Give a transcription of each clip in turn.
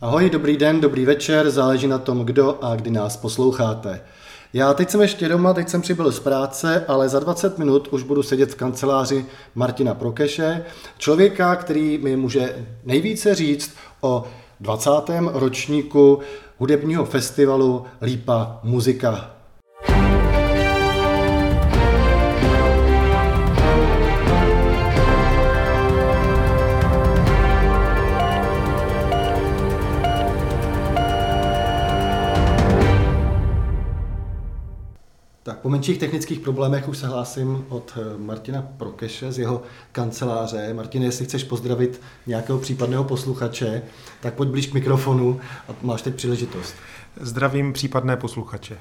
Ahoj, dobrý den, dobrý večer, záleží na tom, kdo a kdy nás posloucháte. Já teď jsem ještě doma, teď jsem přibyl z práce, ale za 20 minut už budu sedět v kanceláři Martina Prokeše, člověka, který mi může nejvíce říct o 20. ročníku hudebního festivalu Lípa muzika Po menších technických problémech už se hlásím od eh, Martina Prokeše z jeho kanceláře. Martin, jestli chceš pozdravit nějakého případného posluchače, tak pojď blíž k mikrofonu a máš teď příležitost. Zdravím případné posluchače.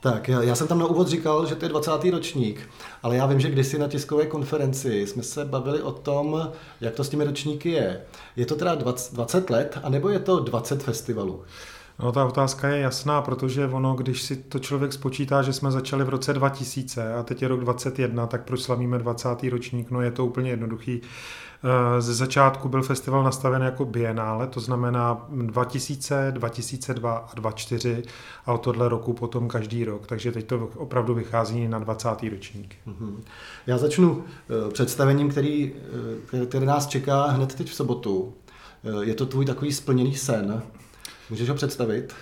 Tak, já, já jsem tam na úvod říkal, že to je 20. ročník, ale já vím, že kdysi na tiskové konferenci jsme se bavili o tom, jak to s těmi ročníky je. Je to teda 20, 20 let, anebo je to 20 festivalů? No ta otázka je jasná, protože ono, když si to člověk spočítá, že jsme začali v roce 2000 a teď je rok 2021, tak proč slavíme 20. ročník? No je to úplně jednoduchý. Eh, ze začátku byl festival nastaven jako bienále, to znamená 2000, 2002 a 2004 a od tohle roku potom každý rok, takže teď to opravdu vychází na 20. ročník. Mhm. Já začnu eh, představením, který, eh, který nás čeká hned teď v sobotu. Je to tvůj takový splněný sen, Můžeš ho představit?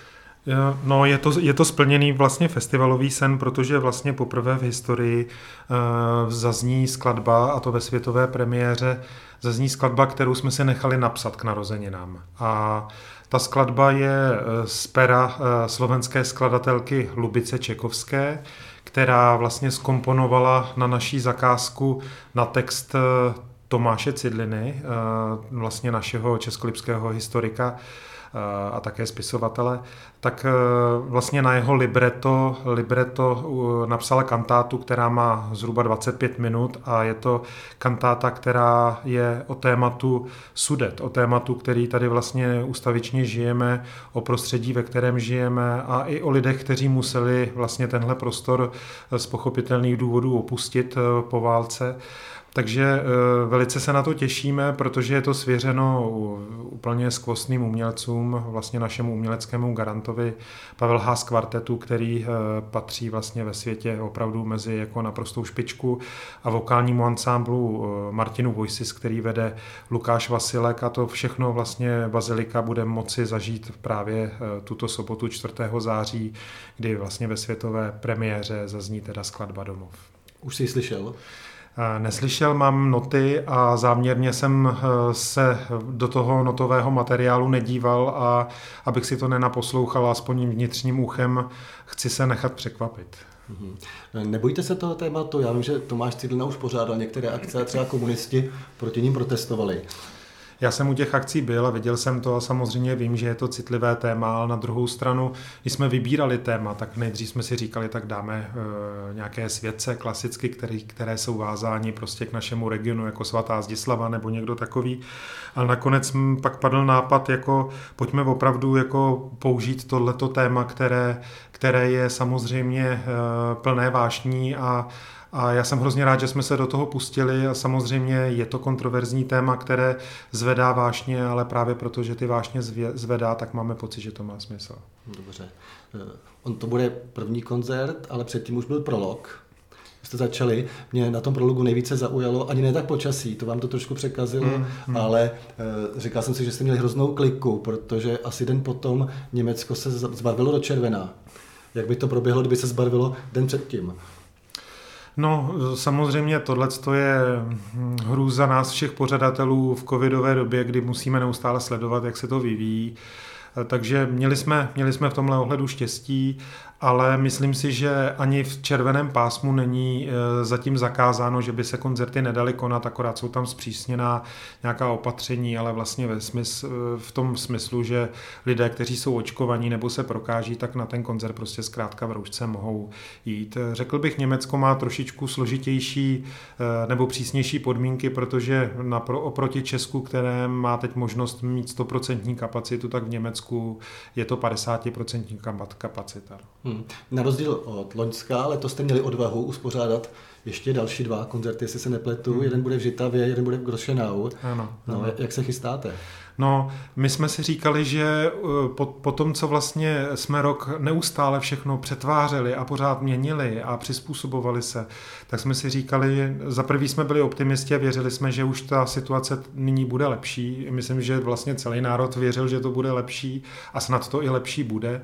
No, je to, je to splněný vlastně festivalový sen, protože vlastně poprvé v historii uh, zazní skladba, a to ve světové premiéře, zazní skladba, kterou jsme si nechali napsat k narozeninám. A ta skladba je eh, z pera slovenské skladatelky Lubice Čekovské, která vlastně skomponovala na naší zakázku na text Tomáše Cidliny, vlastně našeho českolipského historika, Eh, a také spisovatele, tak eh, vlastně na jeho libreto, libreto napsala kantátu, která má zhruba 25 minut a je to kantáta, která je o tématu sudet, o tématu, který tady vlastně ustavičně žijeme, o prostředí, ve kterém žijeme a i o lidech, kteří museli vlastně tenhle prostor z pochopitelných důvodů opustit eh, po válce. Takže eh, velice se na to těšíme, protože je to svěřeno úplně skvostným umělcům, vlastně našemu uměleckému garantovi Pavel Haas kvartetu, který eh, patří vlastně ve světě opravdu mezi jako naprostou špičku a vokálnímu ansámblu eh, Martinu Voices, který vede Lukáš Vasilek a to všechno vlastně Bazilika bude moci zažít právě tuto sobotu 4. září, kdy vlastně ve světové premiéře zazní teda skladba domov. Už jsi slyšel? Neslyšel, mám noty a záměrně jsem eh, se do toho notového materiálu nedíval a abych si to nenaposlouchal aspoň vnitřním uchem, chci se nechat překvapit. Mhm. Nebojte se toho tématu, já vím, že Tomáš Cidlina už pořádal některé akce a třeba komunisti proti ním protestovali. Já jsem u těch akcí byl a viděl jsem to a samozřejmě vím, že je to citlivé téma, ale na druhou stranu, když jsme vybírali téma, tak nejdřív jsme si říkali, tak dáme e, nějaké svědce klasicky, který, které jsou vázáni prostě k našemu regionu, jako svatá Zdislava nebo někdo takový. Ale nakonec pak padl nápad, jako pojďme opravdu jako použít tohleto téma, které, které je samozřejmě e, plné vášní a a já jsem hrozně rád, že jsme se do toho pustili a samozřejmě je to kontroverzní téma, které zvedá vášně, ale právě proto, že ty vášně zvedá, tak máme pocit, že to má smysl. Dobře. Eh, on to bude první koncert, ale předtím už byl prolog. Jste začali, mě na tom prologu nejvíce zaujalo, ani ne tak počasí, to vám to trošku překazilo, mm, mm. ale e, říkal jsem si, že jste měli hroznou kliku, protože asi den potom Německo se zbarvilo do červená. Jak by to proběhlo, kdyby se zbarvilo den předtím? No, samozřejmě tohle je hrůza nás všech pořadatelů v covidové době, kdy musíme neustále sledovat, jak se to vyvíjí. Takže měli jsme, měli jsme v tomhle ohledu štěstí ale myslím si, že ani v červeném pásmu není e, zatím zakázáno, že by se koncerty nedaly konat, akorát jsou tam zpřísněná nějaká opatření, ale vlastně ve smysl, e, v tom smyslu, že lidé, kteří jsou očkovaní nebo se prokáží, tak na ten koncert prostě zkrátka v roušce mohou jít. Řekl bych, Německo má trošičku složitější nebo přísnější podmínky, protože napro, oproti Česku, které má teď možnost mít 100% kapacitu, tak v Německu je to 50% kapacita. Hmm. Na rozdíl od Loňska, letos jste měli odvahu uspořádat ještě další dva koncerty, jestli se nepletu. Hmm. Jeden bude v Žitavě, jeden bude v Grošenau. Ano, no, ano. Jak se chystáte? No, my jsme si říkali, že eh, po, po tom, co vlastně jsme rok neustále všechno přetvářeli a pořád měnili a přizpůsobovali se, tak jsme si říkali, za prvý jsme byli optimisti a věřili jsme, že už ta situace nyní bude lepší. Myslím, že vlastně celý národ věřil, že to bude lepší a snad to i lepší bude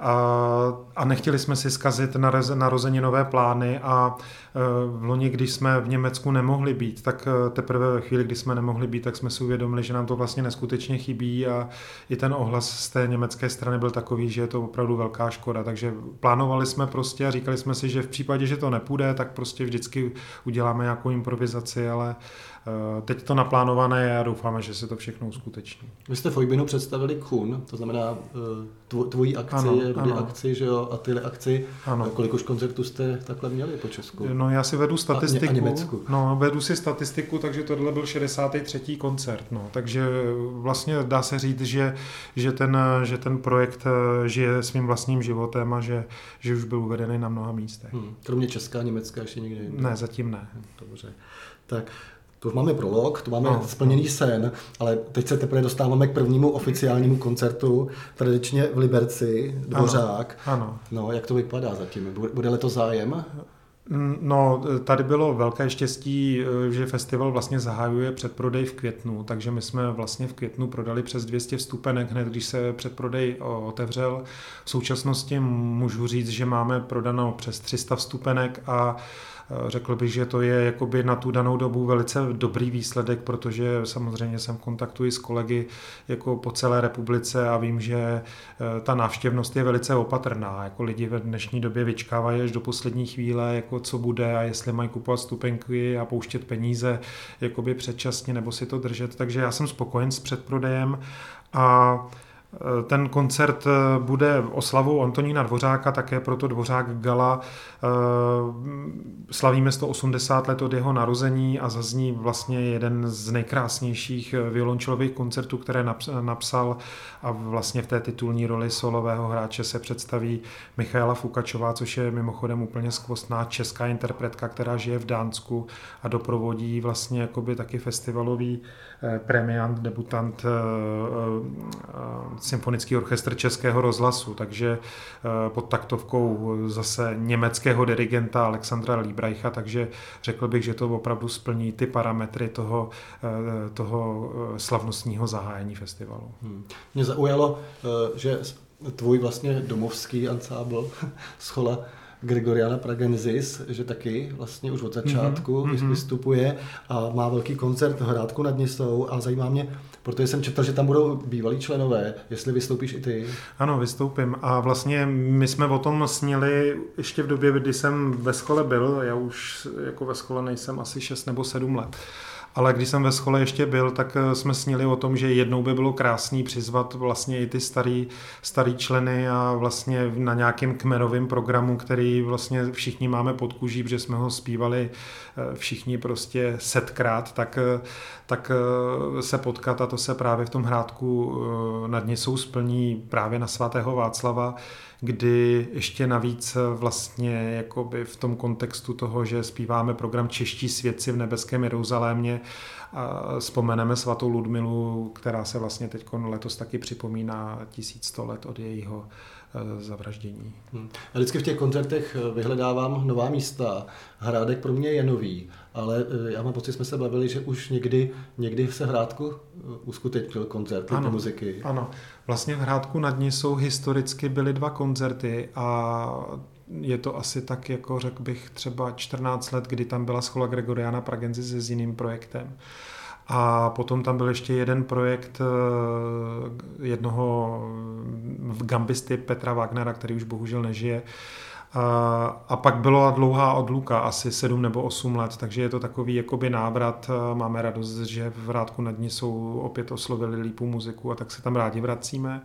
a nechtěli jsme si zkazit narozeninové plány a e, v loni, když jsme v Německu nemohli být, tak e, teprve ve chvíli, kdy jsme nemohli být, tak jsme si uvědomili, že nám to vlastně neskutečně chybí a i ten ohlas z té německé strany byl takový, že je to opravdu velká škoda. Takže plánovali jsme prostě a říkali jsme si, že v případě, že to nepůjde, tak prostě vždycky uděláme nějakou improvizaci, ale teď to naplánované je a doufáme, že se to všechno uskuteční. Vy jste v Hojbinu představili KUN, to znamená eh, tvojí akci, ano, ano. akci, že jo, a tyhle akci. Ano. Kolik už koncertů jste takhle měli po Česku? No já si vedu statistiku. A, a Německu. No, vedu si statistiku, takže tohle byl 63. koncert. No. Takže vlastně dá se říct, že, že, ten, že ten projekt eh, žije svým vlastním životem a že, že už byl uvedený na mnoha místech. Hmm. Kromě Česká, Německa ještě někde jinde? Ne, zatím ne. Dobře. Tak to už máme prolog, to máme no, splněný no. sen, ale teď se teprve dostáváme k prvnímu oficiálnímu koncertu, tradičně v Liberci, Dvořák. Ano, ano. No, jak to vypadá zatím? Bude letos zájem? Mm, no, tady bylo velké štěstí, eh, že festival vlastně zahajuje předprodej v květnu, takže my jsme vlastně v květnu prodali přes 200 vstupenek hned, když se předprodej otevřel. V současnosti můžu říct, že máme prodano přes 300 vstupenek a řekl bych, že to je jakoby na tu danou dobu velice dobrý výsledek, protože samozřejmě jsem v kontaktu i s kolegy jako po celé republice a vím, že eh, ta návštěvnost je velice opatrná. Jako lidi ve dnešní době vyčkávají až do poslední chvíle, jako co bude a jestli mají kupovat stupenky a pouštět peníze jakoby předčasně nebo si to držet. Takže já jsem spokojen s předprodejem a ten koncert eh, bude oslavou Antonína Dvořáka, také proto Dvořák Gala. Eh, slavíme 180 let od jeho narození a zazní vlastně jeden z nejkrásnějších eh, violončelových koncertů, které napsal a vlastně v té titulní roli solového hráče se představí Michaela Fukačová, což je mimochodem úplně skvostná česká interpretka, která žije v Dánsku a doprovodí vlastně jakoby taky festivalový premiant, debutant symfonický orchestr Českého rozhlasu, takže eh, pod taktovkou zase německého dirigenta Alexandra Liebraicha, takže řekl bych, že to opravdu splní ty parametry toho, eh, toho eh, slavnostního zahájení festivalu. Hmm. Mě zaujalo, že tvůj vlastně domovský ansábl Schola Gregoriana Pragensis, že taky vlastně už od začátku mm-hmm. vystupuje a má velký koncert v Hrádku nad Nisou a zajímá mě, protože jsem četl, že tam budou bývalí členové, jestli vystoupíš i ty. Ano, vystoupím a vlastně my jsme o tom snili ještě v době, kdy jsem ve škole byl, já už jako ve škole nejsem asi 6 nebo 7 let ale když jsem ve škole ještě byl, tak eh, jsme snili o tom, že jednou by bylo krásný přizvat vlastně i ty starý, starý členy a vlastně na nějakém kmenovém programu, který vlastně všichni máme pod kůží, protože jsme ho zpívali eh, všichni prostě setkrát, tak, eh, tak se potkat a to se právě v tom hrádku nad Nisou splní právě na svatého Václava kdy ještě navíc vlastně jakoby v tom kontextu toho, že zpíváme program Čeští svědci v nebeském Jeruzalémě vzpomeneme svatou Ludmilu, která se vlastně teď letos taky připomíná 1100 let od jejího Eh, zavraždění. Hmm. Já vždycky v těch koncertech eh, vyhledávám nová místa. Hrádek pro mě je nový, ale eh, já mám pocit, jsme se bavili, že už někdy, někdy se Hrádku uskutečnil koncert ano, muziky. Ano, vlastně v Hrádku nad ní jsou historicky byly dva koncerty a je to asi tak, jako řekl bych, třeba 14 let, kdy tam byla schola Gregoriana Pragenzi s jiným projektem. A potom tam byl ještě jeden projekt eh, jednoho gambisty Petra Wagnera, který už bohužel nežije. A pak byla dlouhá odluka, asi sedm nebo osm let, takže je to takový jakoby návrat. Máme radost, že v Rádku nad ní jsou opět oslovili lípu muziku a tak se tam rádi vracíme.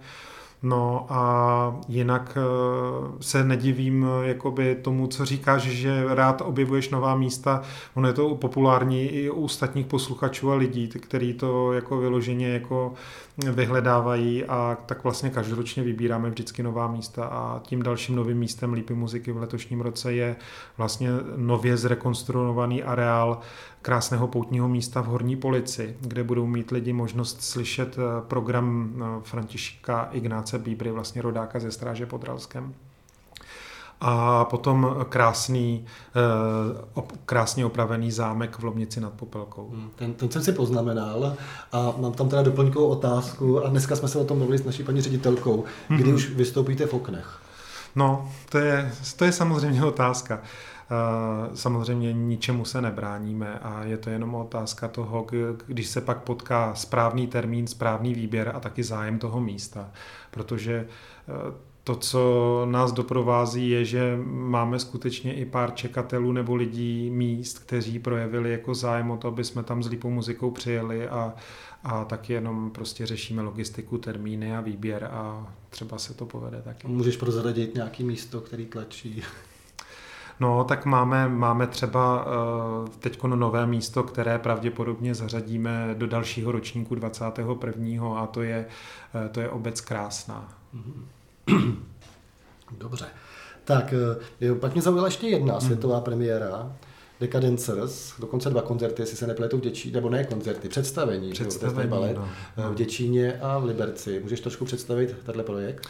No a jinak eh, se nedivím eh, jakoby tomu, co říkáš, že rád objevuješ nová místa. Ono je to populární i u ostatních posluchačů a lidí, kteří to jako vyloženě jako vyhledávají a tak vlastně každoročně vybíráme vždycky nová místa a tím dalším novým místem Lípy muziky v letošním roce je vlastně nově zrekonstruovaný areál, krásného poutního místa v Horní Polici, kde budou mít lidi možnost slyšet program Františka Ignáce Bíbry, vlastně rodáka ze Stráže pod Ralskem a potom krásný, eh, krásně opravený zámek v Lomnici nad Popelkou. Hmm, ten, ten jsem si poznamenal a mám tam teda doplňkovou otázku a dneska jsme se o tom mluvili s naší paní ředitelkou, kdy hmm. už vystoupíte v oknech. No, to je, to je samozřejmě otázka. Eh, samozřejmě ničemu se nebráníme a je to jenom otázka toho, když se pak potká správný termín, správný výběr a taky zájem toho místa. Protože eh, to, co nás doprovází, je, že máme skutečně i pár čekatelů nebo lidí míst, kteří projevili jako zájem o to, aby jsme tam s lípou muzikou přijeli a, a taky jenom prostě řešíme logistiku, termíny a výběr a třeba se to povede taky. Můžeš prozradit nějaký místo, který tlačí? No, tak máme, máme třeba uh, teď nové místo, které pravděpodobně zařadíme do dalšího ročníku 21. a to je, uh, to je obec Krásná. Mm-hmm. Dobře. Tak, eh, jo, pak mě zaujala ještě jedna hmm. světová premiéra. Decadencers, dokonce dva koncerty, jestli se nepletu v Děčíně, nebo ne koncerty, představení, představení balet, no, eh, no. v Děčíně a v Liberci. Můžeš trošku představit tenhle projekt?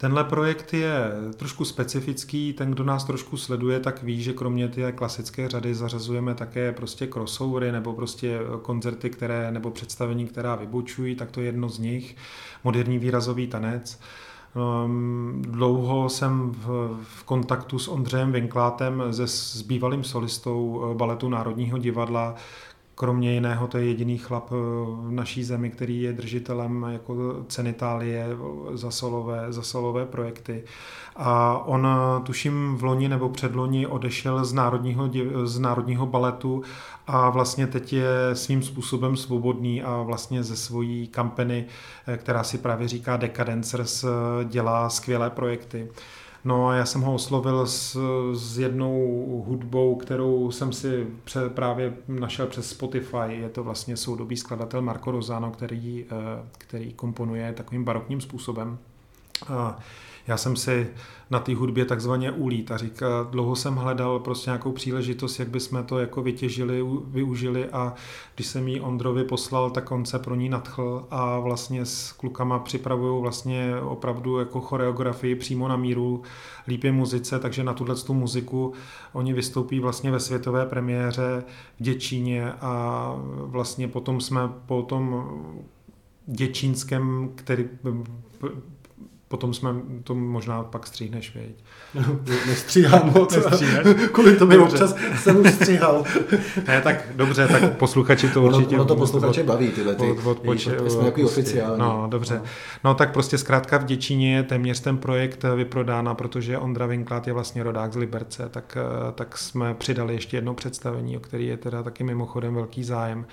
Tenhle projekt je trošku specifický, ten, kdo nás trošku sleduje, tak ví, že kromě té klasické řady zařazujeme také prostě crossovery nebo prostě koncerty, které, nebo představení, která vybočují, tak to je jedno z nich, moderní výrazový tanec. Ehm, dlouho jsem v, kontaktu s Ondřejem Vinklátem, s bývalým solistou eh, baletu Národního divadla, Kromě jiného to je jediný chlap eh, v naší zemi, který je držitelem jako cenitálie za solové, za solové projekty. A on, eh, tuším, v loni nebo předloni odešel z národního, z národního baletu a vlastně teď je svým způsobem svobodný a vlastně ze svojí kampany, eh, která si právě říká Decadencers, dělá skvělé projekty. No a já jsem ho oslovil s, s jednou hudbou, kterou jsem si pře, právě našel přes Spotify. Je to vlastně soudobý skladatel Marco Rosano, který, eh, který komponuje takovým barokním způsobem. Já jsem si na té hudbě takzvaně ulít a říká, dlouho jsem hledal prostě nějakou příležitost, jak bychom to jako vytěžili, využili a když jsem jí Ondrovi poslal, tak on se pro ní nadchl a vlastně s klukama připravují vlastně opravdu jako choreografii přímo na míru lípě muzice, takže na tuhle tu muziku oni vystoupí vlastně ve světové premiéře v Děčíně a vlastně potom jsme po tom děčínském, který potom jsme to možná pak stříhneš, věď. Nestříhám moc. Kvůli tomu dobře. občas jsem už stříhal. ne, tak dobře, tak posluchači to určitě... Ono to posluchače baví, tyhle ty. Od, od, poč, jsme jako oficiální. No, dobře. No. no. tak prostě zkrátka v Děčíně je téměř ten projekt vyprodána, protože Ondra Vinklát je vlastně rodák z Liberce, tak, eh, tak jsme přidali ještě jedno představení, o který je teda taky mimochodem velký zájem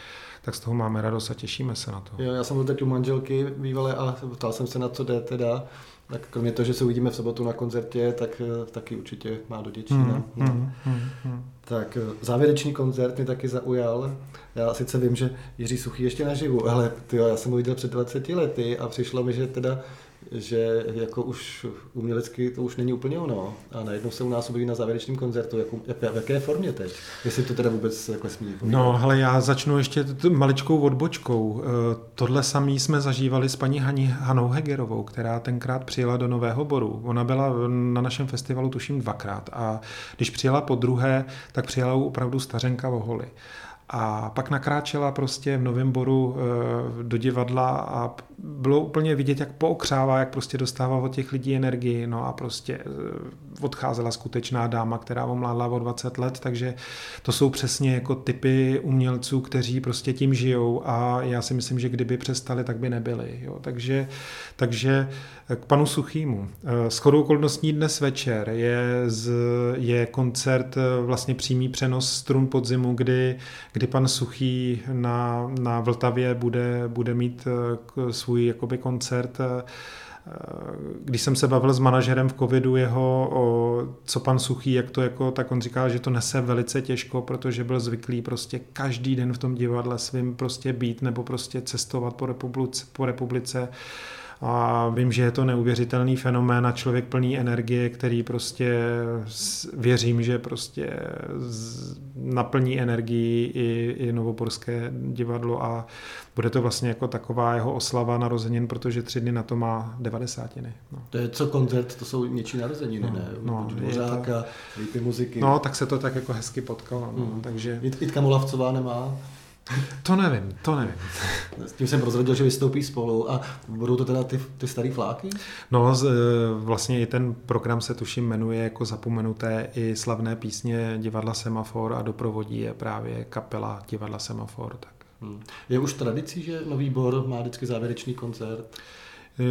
tak z toho máme radost a těšíme se na to. Jo, já jsem byl teď u manželky bývalé a ptal jsem se na co jde teda. Tak kromě toho, že se uvidíme v sobotu na koncertě, tak eh, taky určitě má do Děčína. Mm, no. mm, mm, mm. Tak eh, závěrečný koncert mě taky zaujal. Já sice vím, že Jiří Suchý ještě naživu, ale tyjo, já jsem ho viděl před 20 lety a přišlo mi, že teda že jako už umělecky to už není úplně ono. A najednou se u nás objeví na závěrečném koncertu. Jako, jak, v jaké formě teď? Jestli to teda vůbec jako smí. No, ale já začnu ještě maličkou odbočkou. Eh, tohle samý jsme zažívali s paní Haní, Hanou Hegerovou, která tenkrát přijela do Nového Boru. Ona byla na našem festivalu tuším dvakrát a když přijela po druhé, tak přijela opravdu stařenka voholy. A pak nakráčela prostě v Novém Boru eh, do divadla a bylo úplně vidět, jak pookřává, jak prostě dostává od těch lidí energii, no a prostě eh, odcházela skutečná dáma, která omládla o 20 let, takže to jsou přesně jako typy umělců, kteří prostě tím žijou a já si myslím, že kdyby přestali, tak by nebyli. Jo. Takže, takže k panu Suchýmu. Eh, s chodou okolností dnes večer je, z, je koncert, eh, vlastně přímý přenos strun podzimu, kdy, kdy pan Suchý na, na Vltavě bude, bude mít svůj jakoby koncert. Když jsem se bavil s manažerem v covidu jeho, o, co pan Suchý, jak to jako, tak on říkal, že to nese velice těžko, protože byl zvyklý prostě každý den v tom divadle svým prostě být nebo prostě cestovat po republice, po republice A vím, že je to neuvěřitelný fenomén a člověk plný energie, který prostě věřím, že prostě naplní energii i, i Novoporské divadlo a bude to vlastně jako taková jeho oslava narozenin, protože tři dny na to má devadesátiny. No. To je co koncert, to jsou něčí narozeniny, No, ne? no, Dvořák a ty muziky. No, tak se to tak jako hezky potkalo. No, Hmm. takže Jit- Jitka Molavcová nemá. To nevím, to nevím. S tím jsem prozradil, že vystoupí spolu a budou to teda ty, ty starý fláky? No, z, vlastně i ten program se tuším jmenuje jako zapomenuté i slavné písně divadla Semafor a doprovodí je právě kapela divadla Semafor. Tak. Hmm. Je už tradicí, že Nový Bor má vždycky závěrečný koncert?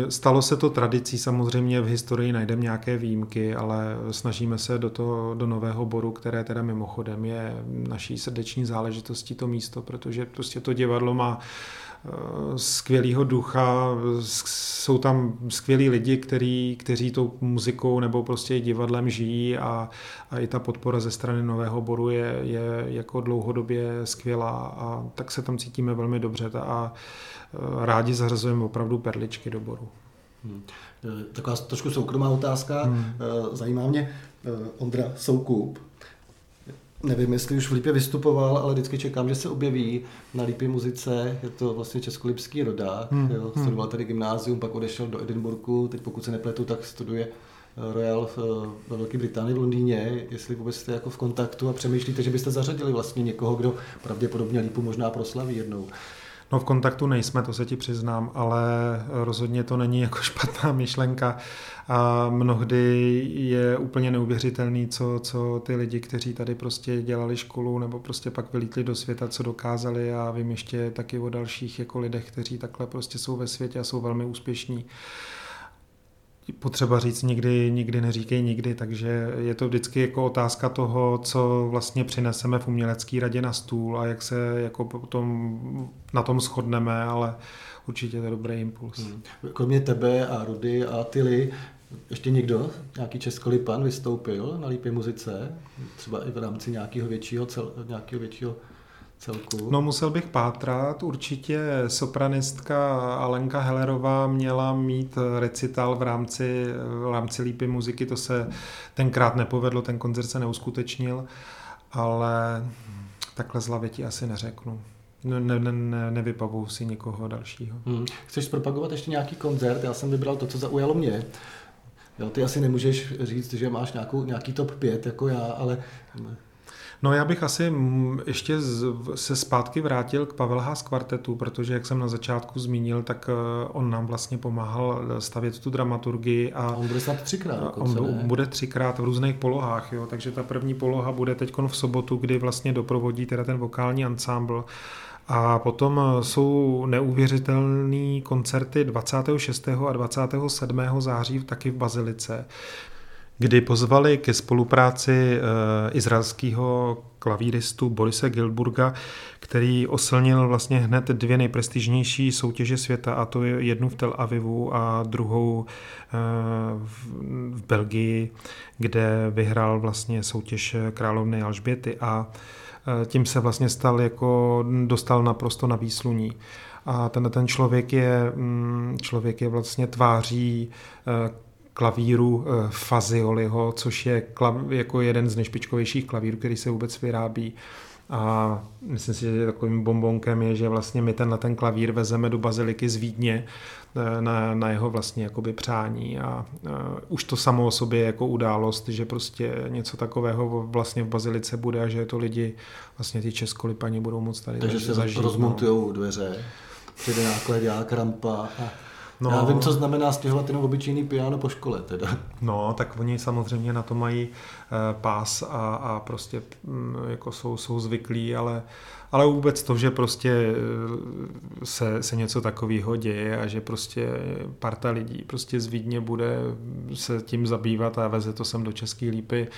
Stalo se to tradicí, samozřejmě v historii najdeme nějaké výjimky, ale snažíme se do, toho, do Nového Boru, které teda mimochodem je naší srdeční záležitostí to místo, protože prostě to divadlo má eh, skvělého ducha, jsou tam skvělí lidi, který, kteří tou muzikou nebo prostě divadlem žijí a, a i ta podpora ze strany Nového Boru je, je jako dlouhodobě skvělá a tak se tam cítíme velmi dobře a eh, rádi zařazujeme opravdu perličky do boru. Hmm. Eh, Taková trošku soukromá otázka. Hmm. Eh, Zajímá mě eh, Ondra Soukup. Nevím, jestli už v Lípě vystupoval, ale vždycky čekám, že se objeví na Lípě muzice. Je to vlastně českolipský rodák. Hmm, Jo, hmm. studoval tady gymnázium, pak odešel do Edinburghu. Teď pokud se nepletu, tak studuje Royal ve Velké Británii v Londýně. Jestli vůbec jste jako v kontaktu a přemýšlíte, že byste zařadili vlastně někoho, kdo pravděpodobně Lípu možná proslaví jednou. No v kontaktu nejsme, to se ti přiznám, ale rozhodně to není jako špatná myšlenka a mnohdy je úplně neuvěřitelný, co, co ty lidi, kteří tady prostě dělali školu nebo prostě pak vylítli do světa, co dokázali a vím ještě taky o dalších jako lidech, kteří takhle prostě jsou ve světě a jsou velmi úspěšní. Potřeba říct nikdy, nikdy neříkej nikdy, takže je to vždycky jako otázka toho, co vlastně přineseme v umělecké radě na stůl a jak se jako potom na tom shodneme, ale určitě to je dobrý impuls. Hmm. Kromě tebe a Rudy a Tyly, ještě někdo, nějaký českolipan vystoupil na Lípě muzice, třeba i v rámci nějakého většího, cel, nějakého většího celku? No musel bych pátrat, určitě sopranistka Alenka Hellerová měla mít recital v rámci, v rámci Lípy muziky, to se tenkrát nepovedlo, ten koncert se neuskutečnil, ale takhle z hlavy ti asi neřeknu. Ne, ne, ne, nevypavuju si nikoho dalšího. Hmm. Chceš zpropagovat ještě nějaký koncert? Já jsem vybral to, co zaujalo mě. Jo, ty asi nemůžeš říct, že máš nějakou, nějaký top 5 jako já, ale No já bych asi ještě z, se zpátky vrátil k Pavel Haas kvartetu, protože jak jsem na začátku zmínil, tak eh, on nám vlastně pomáhal stavět tu dramaturgii a on bude snad třikrát on dokonce, bu- ne? bude třikrát v různých polohách, jo? takže ta první poloha bude teď v sobotu, kdy vlastně doprovodí teda ten vokální ansámbl a potom eh, jsou neuvěřitelné koncerty 26. a 27. září taky v Bazilice, kdy pozvali ke spolupráci eh, izraelského klavíristu Borise Gilburga, který oslnil vlastně hned dvě nejprestižnější soutěže světa, a to je jednu v Tel Avivu a druhou eh, v, Belgii, kde vyhrál vlastně soutěž královny Alžběty a eh, tím se vlastně stal jako, dostal naprosto na výsluní. A ten, ten člověk je, mm, člověk je vlastně tváří klavíru eh, Fazioliho, což je klav, jako jeden z nejšpičkovějších klavírů, který se vůbec vyrábí. A myslím si, že takovým bombonkem je, že vlastně my tenhle ten klavír vezeme do baziliky z Vídně eh, na, na jeho vlastně jakoby přání a uh, už to samo o sobě je jako událost, že prostě něco takového vlastně v bazilice bude a že to lidi, vlastně ty českolipani budou moc tady Takže se zažít. rozmontujou dveře, přijde nákladák, rampa a No. Já vím, co znamená stěhovat jenom obyčejný piano po škole teda. No, tak oni samozřejmě na to mají pás a, a prostě mm, jako jsou, jsou zvyklí, ale, ale vůbec to, že prostě eh, se, se něco takového děje a že prostě parta lidí prostě z Vídně bude se tím zabývat a veze to sem do České lípy,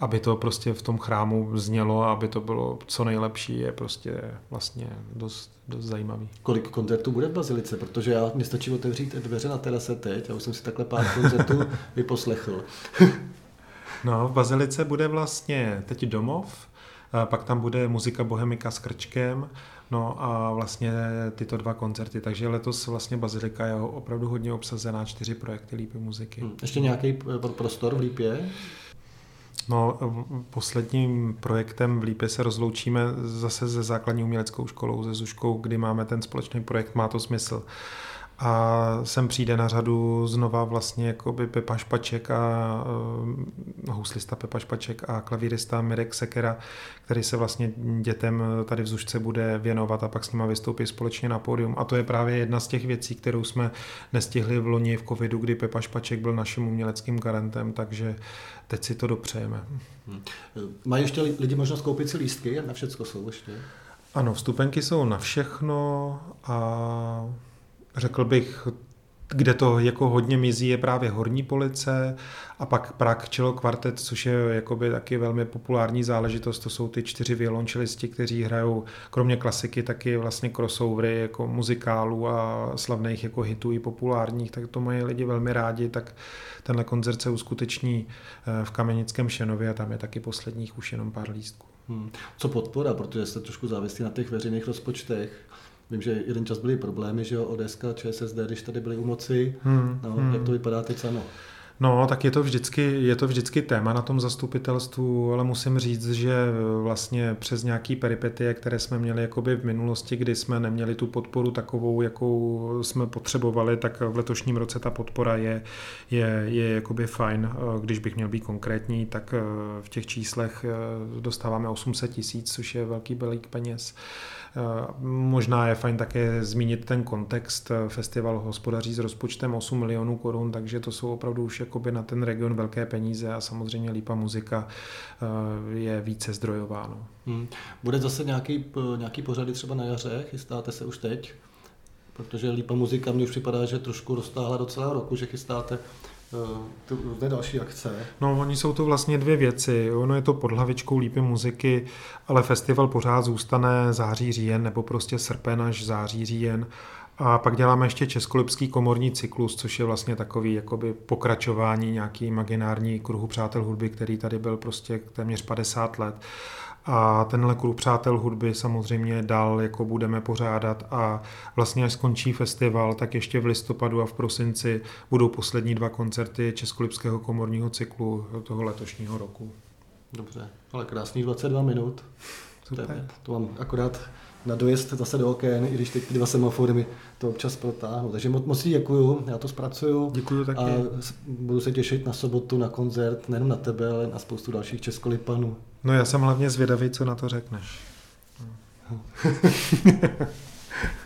aby to prostě v tom chrámu znělo, aby to bylo co nejlepší, je prostě vlastně dost, dost zajímavý. Kolik koncertů bude v Bazilice? Protože já mě stačí otevřít dveře na terase teď a už jsem si takhle pár koncertů vyposlechl. No, v Bazilice bude vlastně teď domov, pak tam bude muzika Bohemika s Krčkem, no a vlastně tyto dva koncerty, takže letos vlastně Bazilika je opravdu hodně obsazená, čtyři projekty Lípy muziky. Hmm. Ještě nějaký prostor v Lípě? No, posledním projektem v Lípě se rozloučíme zase se základní uměleckou školou, se Zuškou, kdy máme ten společný projekt Má to smysl a sem přijde na řadu znova vlastně jakoby Pepa Špaček a uh, houslista Pepa Špaček a klavírista Mirek Sekera, který se vlastně dětem tady v Zušce bude věnovat a pak s nima vystoupí společně na pódium. A to je právě jedna z těch věcí, kterou jsme nestihli v loni v covidu, kdy Pepa Špaček byl naším uměleckým garantem, takže teď si to dopřejeme. Hmm. Mají ještě lidi možnost koupit si lístky? Na všechno jsou ještě? Ano, vstupenky jsou na všechno a řekl bych, kde to jako hodně mizí, je právě Horní police a pak Prague Cello Quartet, což je jakoby taky velmi populární záležitost. To jsou ty čtyři violončelisti, kteří hrajou kromě klasiky taky vlastně crossovery jako muzikálů a slavných jako hitů i populárních, tak to mají lidi velmi rádi, tak tenhle koncert se uskuteční eh, v Kamenickém Šenově a tam je taky posledních už jenom pár lístků. Hmm. Co podpora, protože jste trošku závislí na těch veřejných rozpočtech. Vím, že jeden čas byly problémy, že jo, ODS, ČSSD, když tady byli u moci. Hmm, no, hmm. Jak to vypadá teď samo? No, tak je to, vždycky, je to vždycky téma na tom zastupitelstvu, ale musím říct, že vlastně přes nějaký peripetie, které jsme měli jakoby v minulosti, kdy jsme neměli tu podporu takovou, jakou jsme potřebovali, tak v letošním roce ta podpora je, je, je jakoby fajn. Když bych měl být konkrétní, tak v těch číslech dostáváme 800 tisíc, což je velký balík peněz. Možná je fajn také zmínit ten kontext. Festival hospodaří s rozpočtem 8 milionů korun, takže to jsou opravdu už jakoby na ten region velké peníze a samozřejmě Lípa muzika eh, je více zdrojováno. Hmm. Bude zase nějaký, nějaký pořady třeba na jaře? Chystáte se už teď? Protože Lípa muzika mně už připadá, že trošku roztáhla do celého roku, že chystáte ty různé další akce. No, oni jsou to vlastně dvě věci. Ono je to pod hlavičkou Lípy muziky, ale festival pořád zůstane září, říjen, nebo prostě srpen až září, říjen. A pak děláme ještě Českolipský komorní cyklus, což je vlastně takový jakoby pokračování nějaký imaginární kruhu přátel hudby, který tady byl prostě téměř 50 let. A tenhle klub Přátel hudby samozřejmě dál jako budeme pořádat a vlastně až skončí festival, tak ještě v listopadu a v prosinci budou poslední dva koncerty Českolipského komorního cyklu toho letošního roku. Dobře, ale krásných 22 minut. Super. To, to mám akorát na dojezd zase do okén, i když teď ty dva semafory mi to občas protáhnou. Takže moc, moc děkuju, já to zpracuju. Děkuju taky. A budu se těšit na sobotu na koncert, nejenom na tebe, ale na spoustu dalších českolipanů. No já jsem hlavně zvědavý, co na to řekneš.